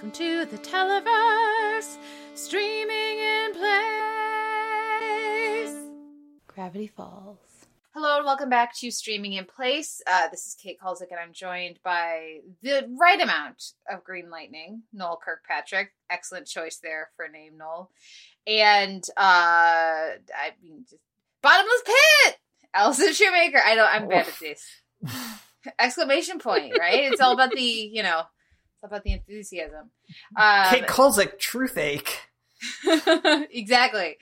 Welcome to the Televerse, streaming in place. Gravity Falls. Hello and welcome back to Streaming in Place. Uh, this is Kate Kulzick, and I'm joined by the right amount of Green Lightning, Noel Kirkpatrick. Excellent choice there for a name, Noel. And uh, I mean, just, Bottomless Pit, Allison Shoemaker. I know I'm bad at this. Exclamation point, right? It's all about the, you know, it's all about the enthusiasm. Um, Kate Kulzick, truth ache. exactly.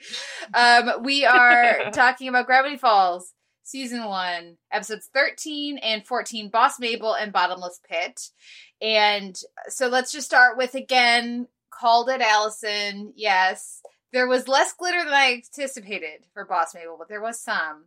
Um, we are talking about Gravity Falls, season one, episodes 13 and 14, Boss Mabel and Bottomless Pit. And so let's just start with again, called it Allison. Yes. There was less glitter than I anticipated for Boss Mabel, but there was some.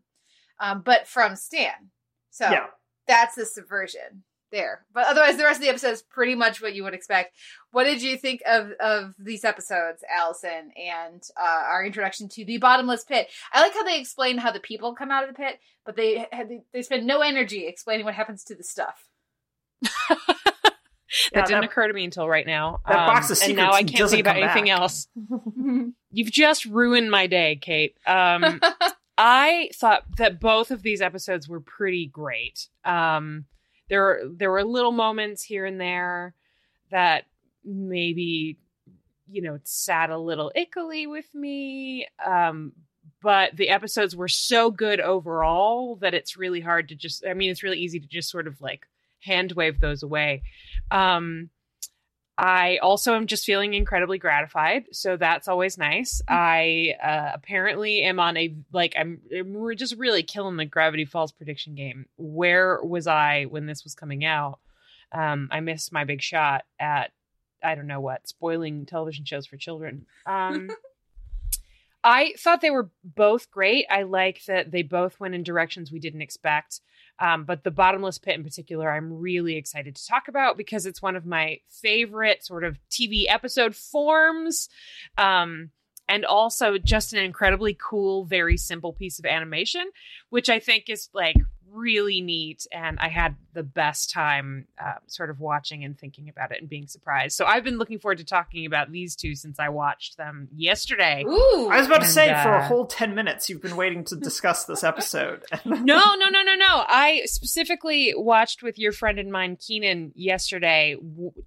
Um, but from Stan. So Yeah. that's the subversion there. But otherwise, the rest of the episode is pretty much what you would expect. What did you think of of these episodes, Allison, and uh, our introduction to the bottomless pit? I like how they explain how the people come out of the pit, but they they, they spend no energy explaining what happens to the stuff. that Yeah, didn't that- occur to me until right now. Um, that box of and now I can't doesn't think about anything back. else. You've just ruined my day, Kate. Um, I thought that both of these episodes were pretty great. Um, there, there were little moments here and there that maybe, you know, sat a little ickily with me. Um, but the episodes were so good overall that it's really hard to just. I mean, it's really easy to just sort of like hand wave those away. Um, I also am just feeling incredibly gratified, so that's always nice. I uh, apparently am on a like I'm we're just really killing the Gravity Falls prediction game. Where was I when this was coming out? Um, I missed my big shot at I don't know what spoiling television shows for children. Um, I thought they were both great. I like that they both went in directions we didn't expect. Um, but the bottomless pit in particular, I'm really excited to talk about because it's one of my favorite sort of TV episode forms. Um, and also just an incredibly cool, very simple piece of animation, which I think is like really neat. And I had the best time uh, sort of watching and thinking about it and being surprised. So I've been looking forward to talking about these two since I watched them yesterday. Ooh, I was about to And, say, for a uh, whole 10 minutes, you've been waiting to discuss this episode. no, no, no, no, no. I specifically watched with your friend and mine, Keenan, yesterday,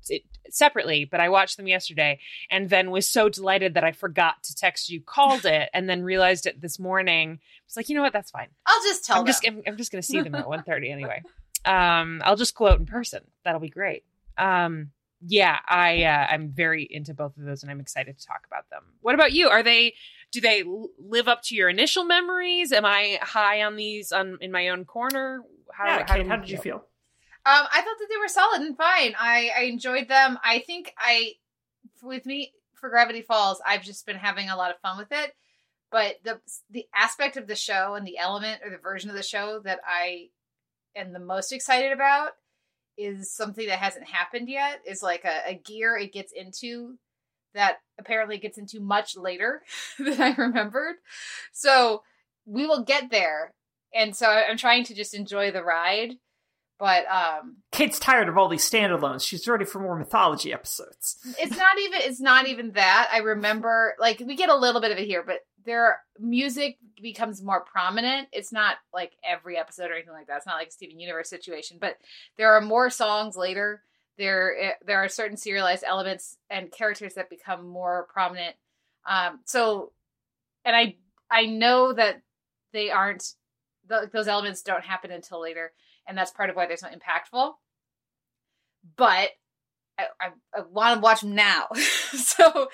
it, separately, but I watched them yesterday and then was so delighted that I forgot to text you, called it, and then realized it this morning. I was like, you know what? That's fine. I'll just tell I'm them. just, I'm, I'm just going to see them at 1.30 anyway. Um, I'll just quote in person. That'll be great. Um, yeah, I, uh, I'm very into both of those and I'm excited to talk about them. What about you? Are they, do they live up to your initial memories? Am I high on these on in my own corner? How, yeah, how, Kate, do how did you feel? Um, I thought that they were solid and fine. I, I enjoyed them. I think I, with me for Gravity Falls, I've just been having a lot of fun with it. But the the aspect of the show and the element or the version of the show that I am the most excited about is something that hasn't happened yet. Is like a, a gear it gets into that apparently gets into much later than I remembered. So we will get there, and so I'm trying to just enjoy the ride. But um, Kate's tired of all these standalones. She's ready for more mythology episodes. it's not even it's not even that. I remember like we get a little bit of it here but their music becomes more prominent. It's not like every episode or anything like that. It's not like a steven universe situation but there are more songs later. There eh, there are certain serialized elements and characters that become more prominent. Um so and i i know that they aren't th- those elements don't happen until later and that's part of why they're so impactful but I, I, I want to watch them now. so,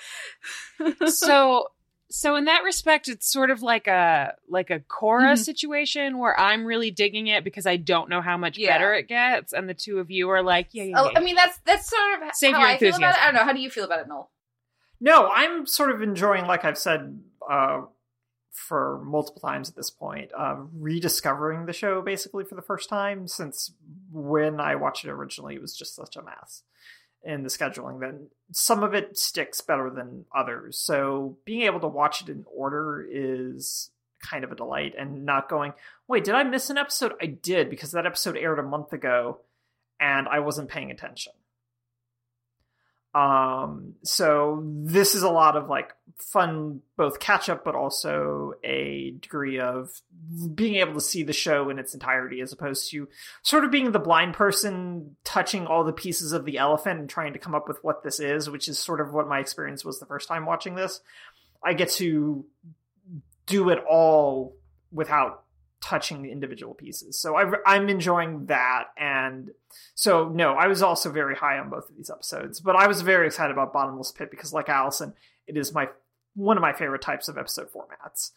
so so in that respect it's sort of like a like a Korra Mhm. situation where I'm really digging it because I don't know how much Yeah. better it gets and the two of you are like yeah yeah, oh, yeah. I mean, that's that's sort of Save how your I feel about it. enthusiasm. I don't know. How do you feel about it, Noel? No, I'm sort of enjoying, like I've said uh, for multiple times at this point, uh, rediscovering the show basically for the first time since when I watched it originally, it was just such a mess in the scheduling. Then some of it sticks better than others. So being able to watch it in order is kind of a delight and not going, wait, did I miss an episode? I did because that episode aired a month ago and I wasn't paying attention. Um, so this is a lot of like fun, both catch up, but also a degree of being able to see the show in its entirety, as opposed to sort of being the blind person touching all the pieces of the elephant and trying to come up with what this is, which is sort of what my experience was the first time watching this. I get to do it all without touching the individual pieces. So I, am enjoying that. And so, no, I was also very high on both of these episodes, but I was very excited about Bottomless Pit because, like Allison, it is my one of my favorite types of episode formats.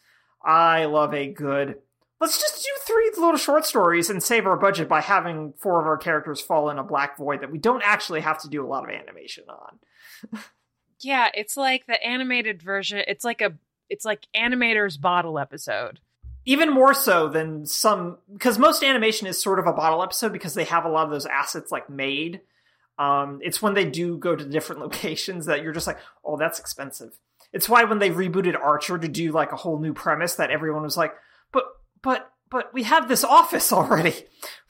I love a good. Let's just do three little short stories and save our budget by having four of our characters fall in a black void that we don't actually have to do a lot of animation on. yeah, it's like the animated version. It's like a it's like animator's bottle episode even more so than some because most animation is sort of a bottle episode because they have a lot of those assets like made. Um, it's when they do go to different locations that you're just like oh that's expensive. It's why when they rebooted archer to do like a whole new premise that everyone was like but but but we have this office already.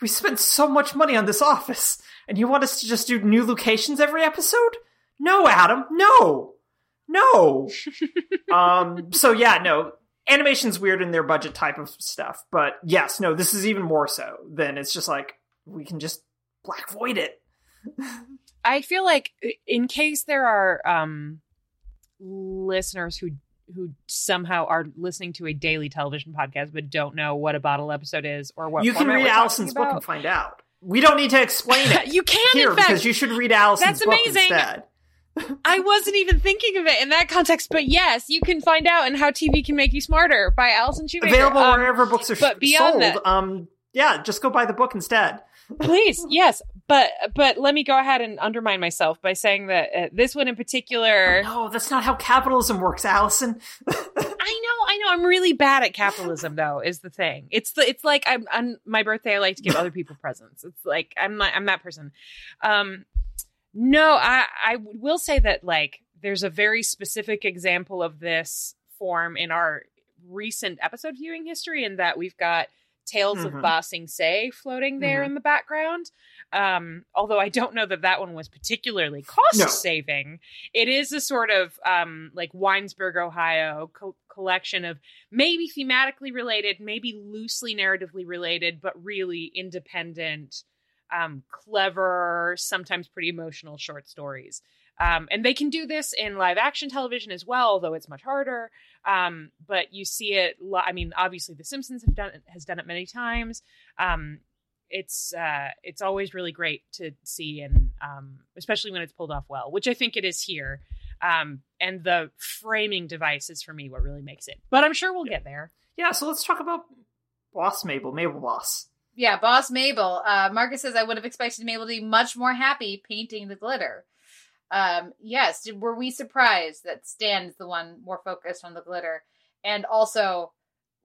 We spent so much money on this office. And you want us to just do new locations every episode? No adam. No. No. Um so yeah no animation's weird in their budget type of stuff, but yes, no, this is even more so than it's just like we can just black void it. I feel like in case there are um listeners who who somehow are listening to a daily television podcast but don't know what a bottle episode is or what you can read Allison's book and find out. We don't need to explain it. you can here in fact, because you should read Allison's that's amazing. book instead. I wasn't even thinking of it in that context, but yes, you can find out and How TV Can Make You Smarter by Allison Shoemaker. Available um, wherever books are but beyond sold. That, um, yeah, just go buy the book instead. Please, yes, but but let me go ahead and undermine myself by saying that uh, this one in particular. No, that's not how capitalism works, Allison. I know, I know. I'm really bad at capitalism, though. Is the thing? It's the it's like I'm on my birthday. I like to give other people presents. It's like I'm not, I'm that person. Um, no, I I will say that like there's a very specific example of this form in our recent episode viewing history, in that we've got Tales mm-hmm. of Ba Sing Se floating there mm-hmm. in the background. Um, although I don't know that that one was particularly cost no. saving, it is a sort of um, like Winesburg, Ohio co- collection of maybe thematically related, maybe loosely narratively related, but really independent um, clever, sometimes pretty emotional short stories. Um, and they can do this in live action television as well, although it's much harder. Um, but you see it. I mean, obviously, The Simpsons have done it, has done it many times. Um, it's uh, it's always really great to see, and um, especially when it's pulled off well, which I think it is here. Um, and the framing device is for me what really makes it. But I'm sure we'll yeah. get there. Yeah. So let's talk about Boss Mabel, Mabel Boss yeah, boss Mabel. Uh, Marcus says I would have expected Mabel to be much more happy painting the glitter. Um, yes, did, were we surprised that Stan is the one more focused on the glitter, and also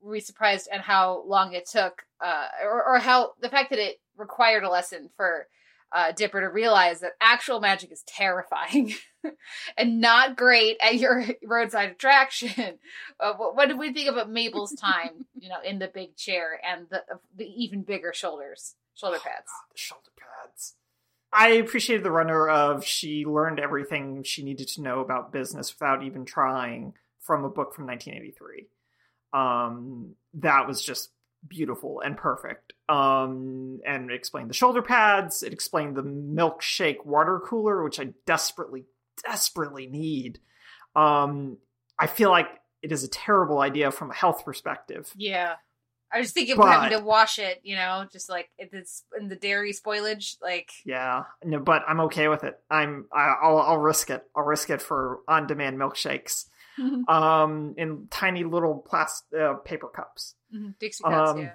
were we surprised at how long it took, uh, or, or how the fact that it required a lesson for uh, Dipper to realize that actual magic is terrifying and not great at your roadside attraction. Uh, what, what, did we think about Mabel's time, you know, in the big chair and the the even bigger shoulders, shoulder oh, pads? Oh, God, the shoulder pads. I appreciated the runner of she learned everything she needed to know about business without even trying from a book from 1983. Um, that was just beautiful and perfect. Um, and it explained the shoulder pads. It explained the milkshake water cooler, which I desperately, desperately need. Um, I feel like it is a terrible idea from a health perspective. Yeah. I was thinking but, of having to wash it, you know, just like if it's in the dairy spoilage, like. Yeah, no, but I'm okay with it. I'm, I'll, I'll risk it. I'll risk it for on-demand milkshakes, um, in tiny little plastic uh, paper cups. Mm-hmm. Dixie cups, um, yeah.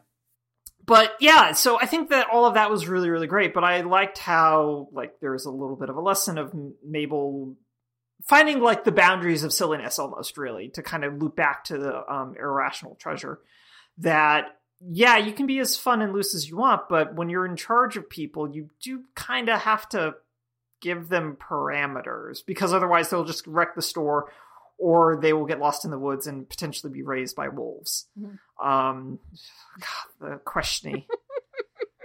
But yeah, so I think that all of that was really, really great. But I liked how like there's a little bit of a lesson of Mabel finding like the boundaries of silliness almost really to kind of loop back to the um, irrational treasure that yeah you can be as fun and loose as you want but when you're in charge of people you do kind of have to give them parameters because otherwise they'll just wreck the store or they will get lost in the woods and potentially be raised by wolves. Mm-hmm. Um, God, the questiony,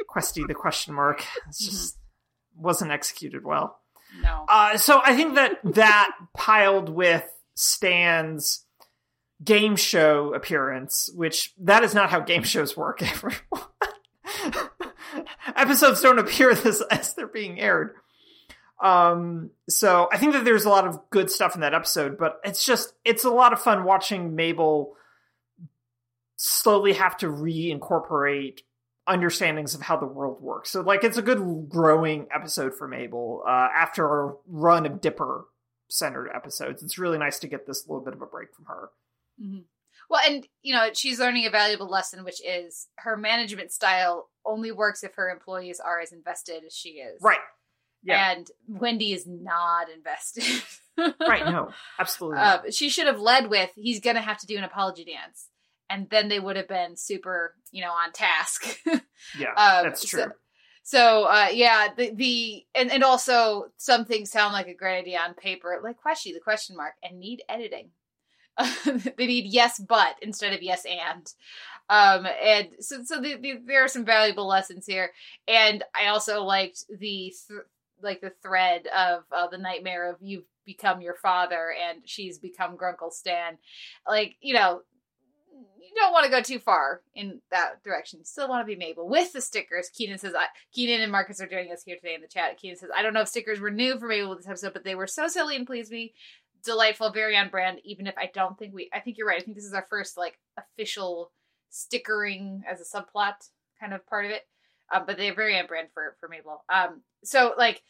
questy, the question mark, it's mm-hmm. just mm-hmm. wasn't executed well. No. Uh, so I think that that piled with Stan's game show appearance, which that is not how game shows work. Episodes don't appear this as they're being aired. Um, so I think that there's a lot of good stuff in that episode, but it's just it's a lot of fun watching Mabel slowly have to reincorporate understandings of how the world works. So like it's a good growing episode for Mabel uh, after a run of Dipper centered episodes. It's really nice to get this little bit of a break from her. Mm-hmm. Well, and you know, she's learning a valuable lesson, which is her management style only works if her employees are as invested as she is. Right. Yeah. And Wendy is not invested. right. No, absolutely. Uh, she should have led with, he's going to have to do an apology dance. And then they would have been super, you know, on task. yeah, um, that's true. So, so uh, yeah, the, the and, and also some things sound like a great idea on paper, like question the question mark, and need editing. they need yes but instead of yes and. Um, and so so the, the, there are some valuable lessons here, and I also liked the th- like the thread of uh, the nightmare of you've become your father and she's become Grunkle Stan. Like, you know, you don't want to go too far in that direction. You still want to be Mabel with the stickers. Keenan says, Keenan and Marcus are joining us here today in the chat. Keenan says, I don't know if stickers were new for Mabel this episode, but they were so silly and pleased me. Delightful, very on brand, even if I don't think we, I think you're right. I think this is our first like official stickering as a subplot kind of part of it. Um, but they're very on brand for, for Mabel. Um, so like,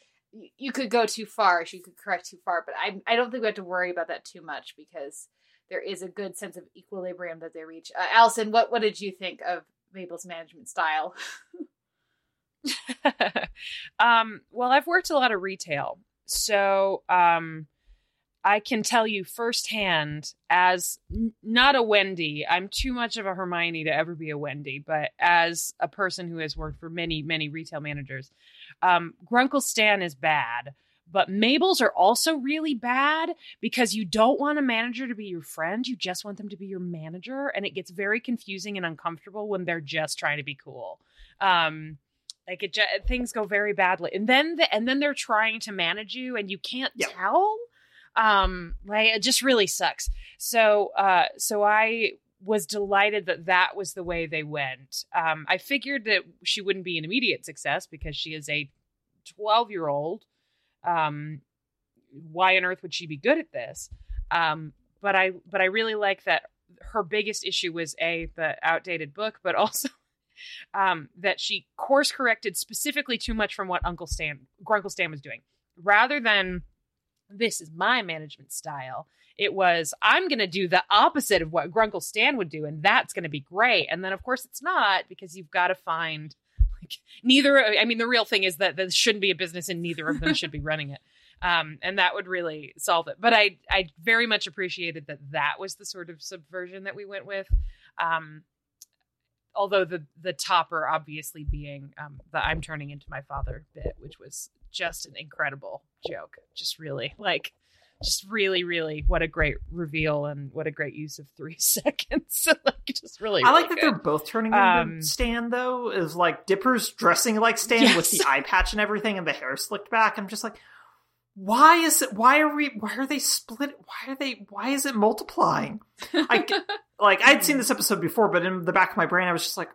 you could go too far, she could correct too far, but I I don't think we have to worry about that too much because there is a good sense of equilibrium that they reach. Uh, Allison, what what did you think of Mabel's management style? um, well, I've worked a lot of retail, so um, I can tell you firsthand, as n- not a Wendy, I'm too much of a Hermione to ever be a Wendy, but as a person who has worked for many, many retail managers, um, Grunkle Stan is bad, but Mabel's are also really bad because you don't want a manager to be your friend. You just want them to be your manager. And it gets very confusing and uncomfortable when they're just trying to be cool. Um, like it, things go very badly, and then the, and then they're trying to manage you, and you can't yep. tell. Um, like it just really sucks. So, uh, so I was delighted that that was the way they went. Um, I figured that she wouldn't be an immediate success because she is a 12 year old. Um, why on earth would she be good at this? Um, but I, but I really like that her biggest issue was a the outdated book, but also um, that she course corrected specifically too much from what Uncle Stan, Grunkle Stan was doing, rather than this is my management style. It was, I'm going to do the opposite of what Grunkle Stan would do, and that's going to be great. And then, of course, it's not because you've got to find like neither. I mean, the real thing is that this shouldn't be a business, and neither of them should be running it. Um, and that would really solve it. But I, I very much appreciated that that was the sort of subversion that we went with. Um, although the the topper obviously being um, the I'm turning into my father bit, which was just an incredible joke. Just really like just really, really, what a great reveal and what a great use of three seconds. like, just really. I like really that they're both turning into um, Stan though. Is like Dipper's dressing like Stan yes. with the eye patch and everything, and the hair slicked back. I'm just like, why is it? Why are we? Why are they split? Why are they? Why is it multiplying? I like I'd seen this episode before, but in the back of my brain, I was just like,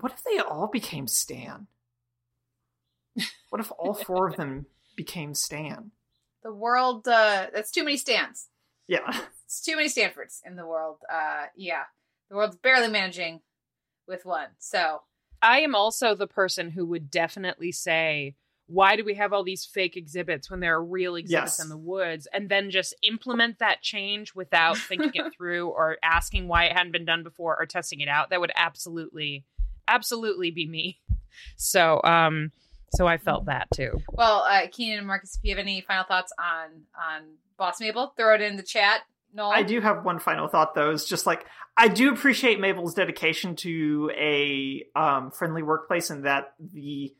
what if they all became Stan? What if all four of them became Stan? The world, uh, that's too many Stans. Yeah. It's too many Stanfords in the world. Uh, yeah. The world's barely managing with one. So. I am also the person who would definitely say, why do we have all these fake exhibits when there are real exhibits yes. in the woods and then just implement that change without thinking it through or asking why it hadn't been done before or testing it out that would absolutely absolutely be me so um so I felt that too. Well, uh, Keenan and Marcus, if you have any final thoughts on on Boss Mabel, throw it in the chat. No, I do have one final thought though. Is just like I do appreciate Mabel's dedication to a um, friendly workplace, and that the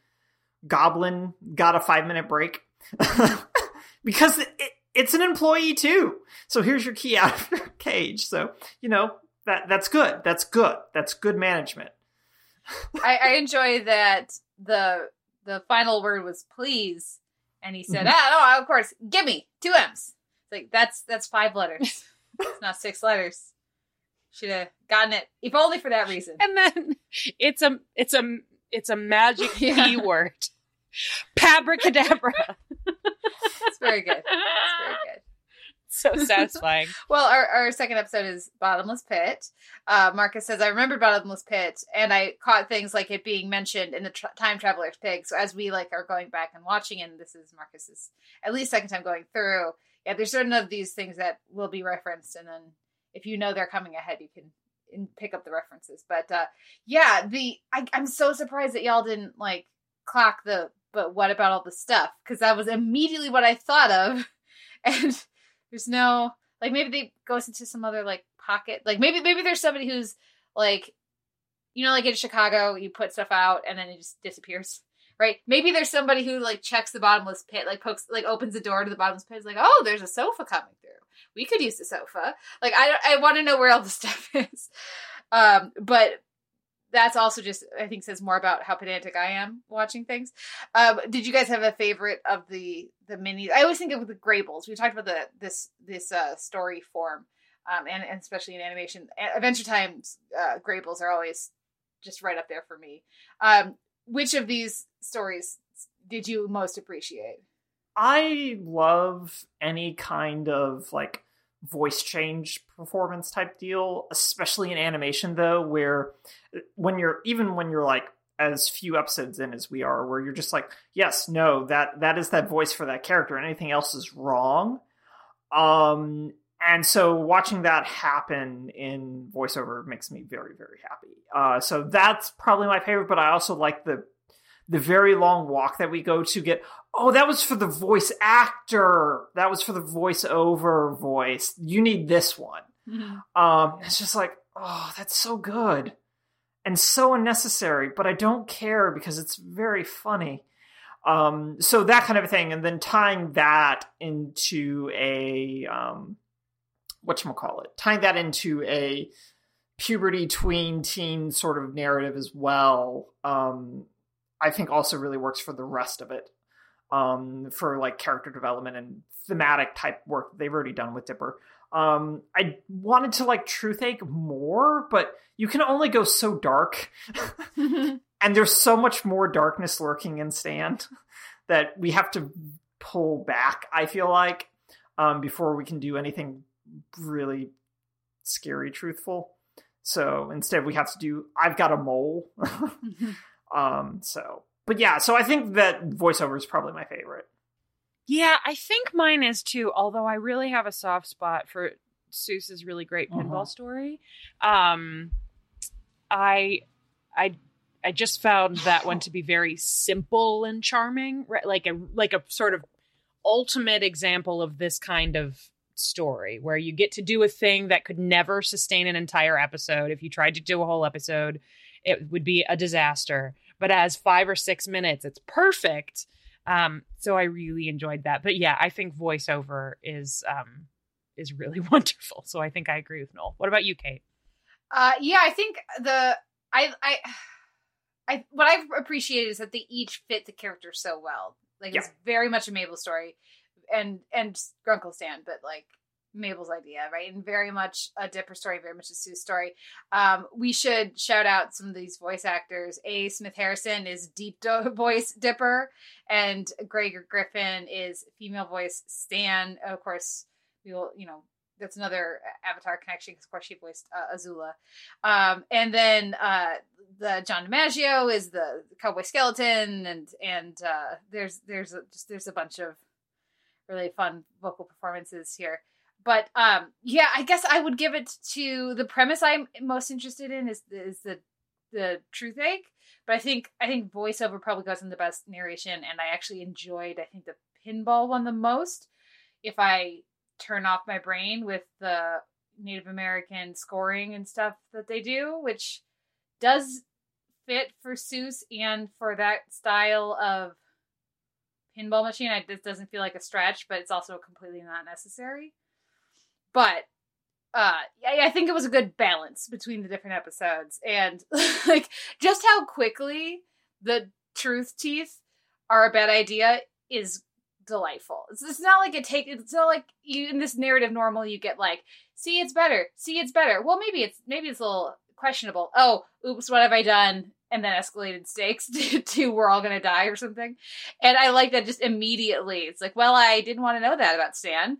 Goblin got a five minute break because it, it's an employee too. So here's your key out of your cage. So you know that that's good. That's good. That's good management. I, I enjoy that the the final word was please And he said, Mhm. ah, no, of course, give me two M's. It's like, that's, that's five letters. it's not six letters. Should have gotten it, if only for that reason. And then it's a it's a it's a magic Yeah. P word. Pabricadabra. It's very good. It's very good. so satisfying. Well, our, our second episode is Bottomless Pit. Uh, Marcus says, I remembered Bottomless Pit, and I caught things like it being mentioned in the tr Time Traveler's Pig. So as we like are going back and watching, and this is Marcus's at least second time going through, yeah, there's certain of these things that will be referenced, and then if you know they're coming ahead, you can in- pick up the references. But uh, yeah, the I, I'm so surprised that y'all didn't like clock the. But what about all the stuff? Because that was immediately what I thought of, and there's no like maybe they goes into some other like pocket like maybe maybe there's somebody who's like you know like in chicago you put stuff out and then it just disappears right? Maybe there's somebody who like checks the bottomless pit like pokes like opens the door to the bottomless pit is like oh there's a sofa coming through. We could use the sofa. Like i i want to know where all the stuff is. Um but that's also just i think says more about how pedantic i am watching things um, did you guys have a favorite of the the mini? I always think of the Graybles. We talked about the this this uh, story form, um, and, and especially in animation. Adventure Time's uh, Graybles are always just right up there for me. Um, which of these stories did you most appreciate? I love any kind of like voice change performance type deal, especially in animation though, where uh, when you're even when you're like as few episodes in as we are, where you're just like, yes, no, that that is that voice for that character, anything else is wrong. Um and so watching that happen in voiceover makes me very, very happy. Uh so that's probably my favorite, but I also like the the very long walk that we go to get oh that was for the voice actor. That was for the voiceover voice. You need this one. Um it's just like oh that's so good and so unnecessary but i don't care because it's very funny. Um so that kind of a thing and then tying that into a um what you call it tying that into a puberty tween teen sort of narrative as well um I think also really works for the rest of it. Um, for like character development and thematic type work they've already done with Dipper. Um, I wanted to like Truth Ache more, but you can only go so dark. and there's so much more darkness lurking in Stand that we have to pull back, I feel like, um, before we can do anything really scary truthful. So instead we have to do I've got a mole. Um, so, but yeah, so I think that voiceover is probably my favorite. Yeah, I think mine is too. Although I really have a soft spot for Soos's really great pinball Uh-huh. story. Um, I, I, I just found that one to be very simple and charming, right? Like a like a sort of ultimate example of this kind of story where you get to do a thing that could never sustain an entire episode. If you tried to do a whole episode, it would be a disaster. But as five or six minutes, it's perfect. Um, so I really enjoyed that. But yeah, I think voiceover is um is really wonderful. So I think I agree with Noel. What about you, Kate? Uh, yeah, I think the I I I what I've appreciated is that they each fit the character so well. Like it's very much a Mabel story, and and Grunkle Stan, but like Mabel's idea, right? And very much a Dipper story, very much a Soos story. Um, we should shout out some of these voice actors. A. Smith Harrison is deep do- voice Dipper, and Grey Griffin is female voice Stan. Of course, we will, you know, that's another Avatar connection because, of course, she voiced uh, Azula. Um, and then uh, the John DiMaggio is the cowboy skeleton, and and uh, there's there's a, just there's a bunch of really fun vocal performances here. But um, yeah, I guess I would give it to the premise I'm most interested in is is the the truth egg. But I think I think voiceover probably goes in the best narration, and I actually enjoyed I think the pinball one the most. If I turn off my brain with the Native American scoring and stuff that they do, which does fit for Soos and for that style of pinball machine. I, this doesn't feel like a stretch, but it's also completely not necessary. But uh, I, I think it was a good balance between the different episodes, and like just how quickly the truth teeth are a bad idea is delightful. It's, it's not like it take. It's not like you in this narrative normal you get like, see, it's better. See, it's better. Well, maybe it's maybe it's a little questionable. Oh, oops, what have I done? And then escalated stakes to, to we're all gonna die or something. And I like that just immediately. It's like, well, I didn't want to know that about Stan,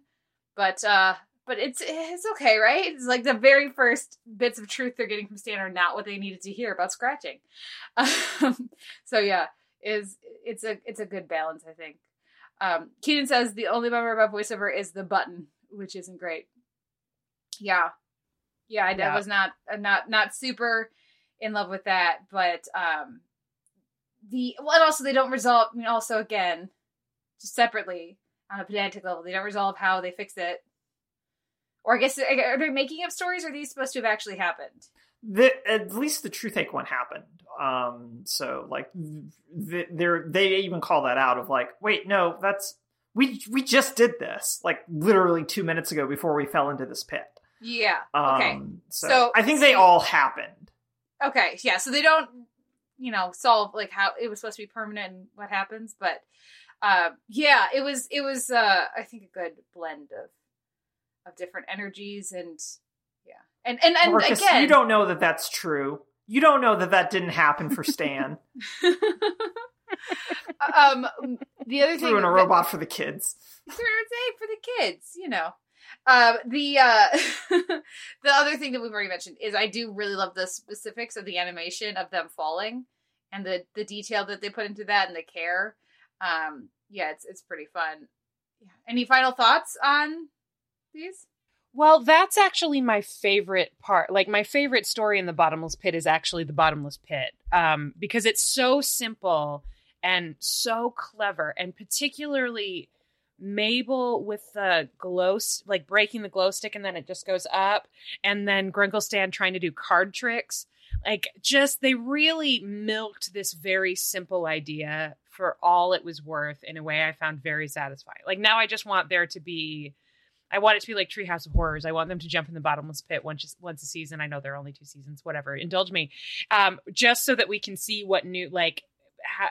but uh but it's it's okay, right? It's like the very first bits of truth they're getting from Stan are not what they needed to hear about scratching. Um, so yeah, is it's a it's a good balance, I think. Um, Keenan says the only bummer about voiceover is the button, which isn't great. Yeah, yeah, I, Yeah. Was not uh, not not super in love with that, but um, the well, and also they don't resolve. I mean, also again, just separately on a pedantic level, they don't resolve how they fix it. Or I guess are they making up stories? Or are these supposed to have actually happened? the, at least the true take one happened. Um, so like th- they they even call that out of like, wait, no, that's we we just did this like literally two minutes ago before we fell into this pit. Yeah. Um, Okay. So, So- I think they all happened. Okay. Yeah. So they don't, you know, solve like how it was supposed to be permanent and what happens, but uh, yeah, it was it was uh, I think a good blend of of different energies and yeah, and and and Marcus, again, you don't know that that's true. You don't know that that didn't happen for Stan. um, the other thing Threw in a that- robot for the kids. Say for the kids, you know. Um, the uh, the other thing that we've already mentioned is I do really love the specifics of the animation of them falling and the the detail that they put into that and the care. Um, yeah, it's it's pretty fun. Yeah. Any final thoughts on Well, that's actually my favorite part. Like my favorite story in the bottomless pit is actually the bottomless pit, um, because it's so simple and so clever, and particularly Mabel with the glow, like breaking the glow stick, and then it just goes up, and then Grunkle Stan trying to do card tricks. Like, just they really milked this very simple idea for all it was worth in a way I found very satisfying. Like now, I just want there to be. I want it to be like Treehouse of Horrors. I want them to jump in the bottomless pit once once a season. I know there are only two seasons. Whatever, indulge me, um, just so that we can see what new like ha-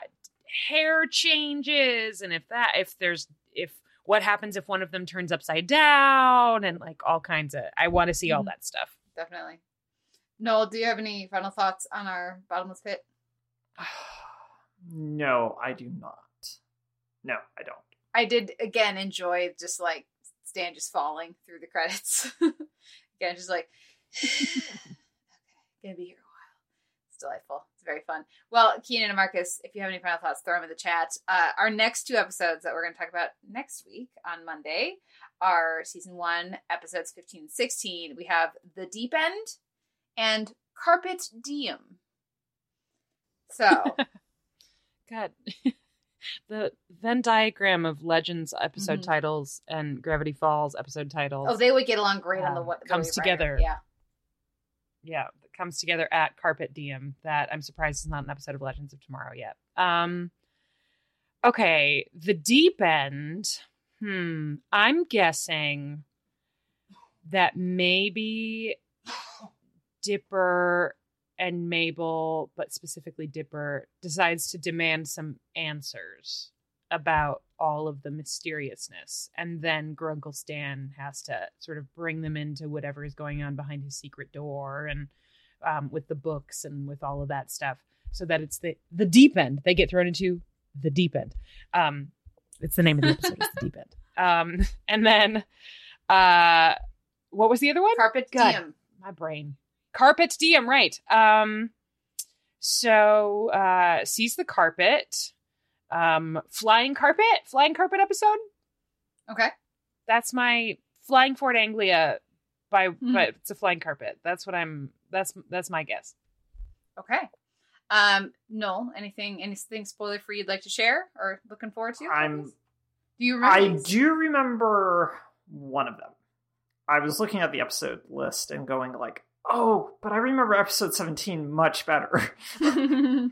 hair changes and if that if there's if what happens if one of them turns upside down and like all kinds of. I want to see all Mhm. that stuff. Definitely. Noel, do you have any final thoughts on our bottomless pit? no, I do not. No, I don't. I did again enjoy just like Stan just falling through the credits. again, just like okay, gonna be here a while. It's delightful. It's very fun. Well, Keenan and Marcus, if you have any final thoughts, throw them in the chat. Uh, our next two episodes that we're to talk about next week on Monday are season one, episodes 15 and 16. We have The Deep End and Carpet Diem. So, God. the Venn diagram of Legends episode Mhm. titles and Gravity Falls episode titles. oh, they would get along great on the Um, what comes together. Yeah. yeah, comes together at Carpet Diem. That I'm surprised is not an episode of Legends of Tomorrow yet. Um, okay, the deep end. Hmm, I'm guessing that maybe Dipper and Mabel, but specifically Dipper, decides to demand some answers about all of the mysteriousness. And then Grunkle Stan has to sort of bring them into whatever is going on behind his secret door and um, with the books and with all of that stuff. So that it's the the deep end. They get thrown into the deep end. Um, it's the name of the episode. it's the deep end. Um, and then uh, what was the other one? Carpet. Diem. my brain. Carpet diem, right. Um so uh sees the carpet. Um flying carpet, flying carpet episode. Okay. That's my flying Ford Anglia by Mhm. but it's a flying carpet. That's what I'm that's that's my guess. Okay. Um, no, anything anything spoiler free you'd like to share or looking forward to? I'm- Do you remember? I these? do remember one of them. I was looking at the episode list and going like, "Oh, but I remember episode 17 much better."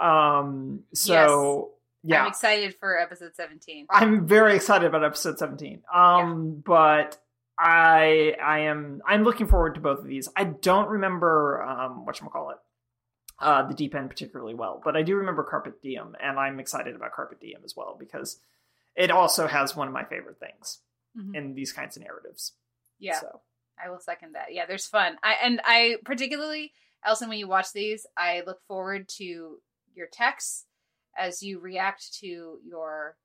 um so yeah. I'm excited for episode 17. I'm very excited about episode 17. Um but I I am I'm looking forward to both of these. I don't remember um whatchamacallit. Uh the deep end particularly well, but I do remember Carpet Diem and I'm excited about Carpet Diem as well because it also has one of my favorite things Mhm. in these kinds of narratives. Yeah. So I will second that. Yeah, there's fun. I and I particularly, Allison, when you watch these, I look forward to your texts as you react to your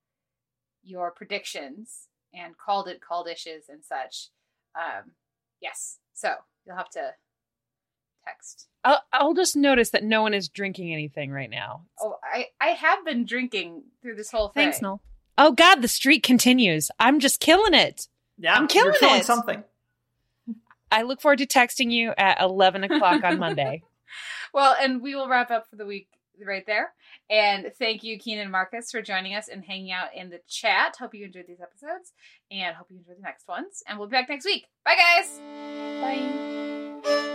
your predictions and called it called dishes and such. Um, yes, so you'll have to text. I'll, I'll just notice that no one is drinking anything right now. Oh, I I have been drinking through this whole thing. Thanks, Noel. Oh God, the streak continues. I'm just killing it. yeah, I'm killing you're killing it. something. I look forward to texting you at 11 o'clock on Monday. Well, and we will wrap up for the week right there. And thank you, Keenan and Marcus, for joining us and hanging out in the chat. Hope you enjoyed these episodes and hope you enjoy the next ones. And we'll be back next week. Bye, guys. Bye.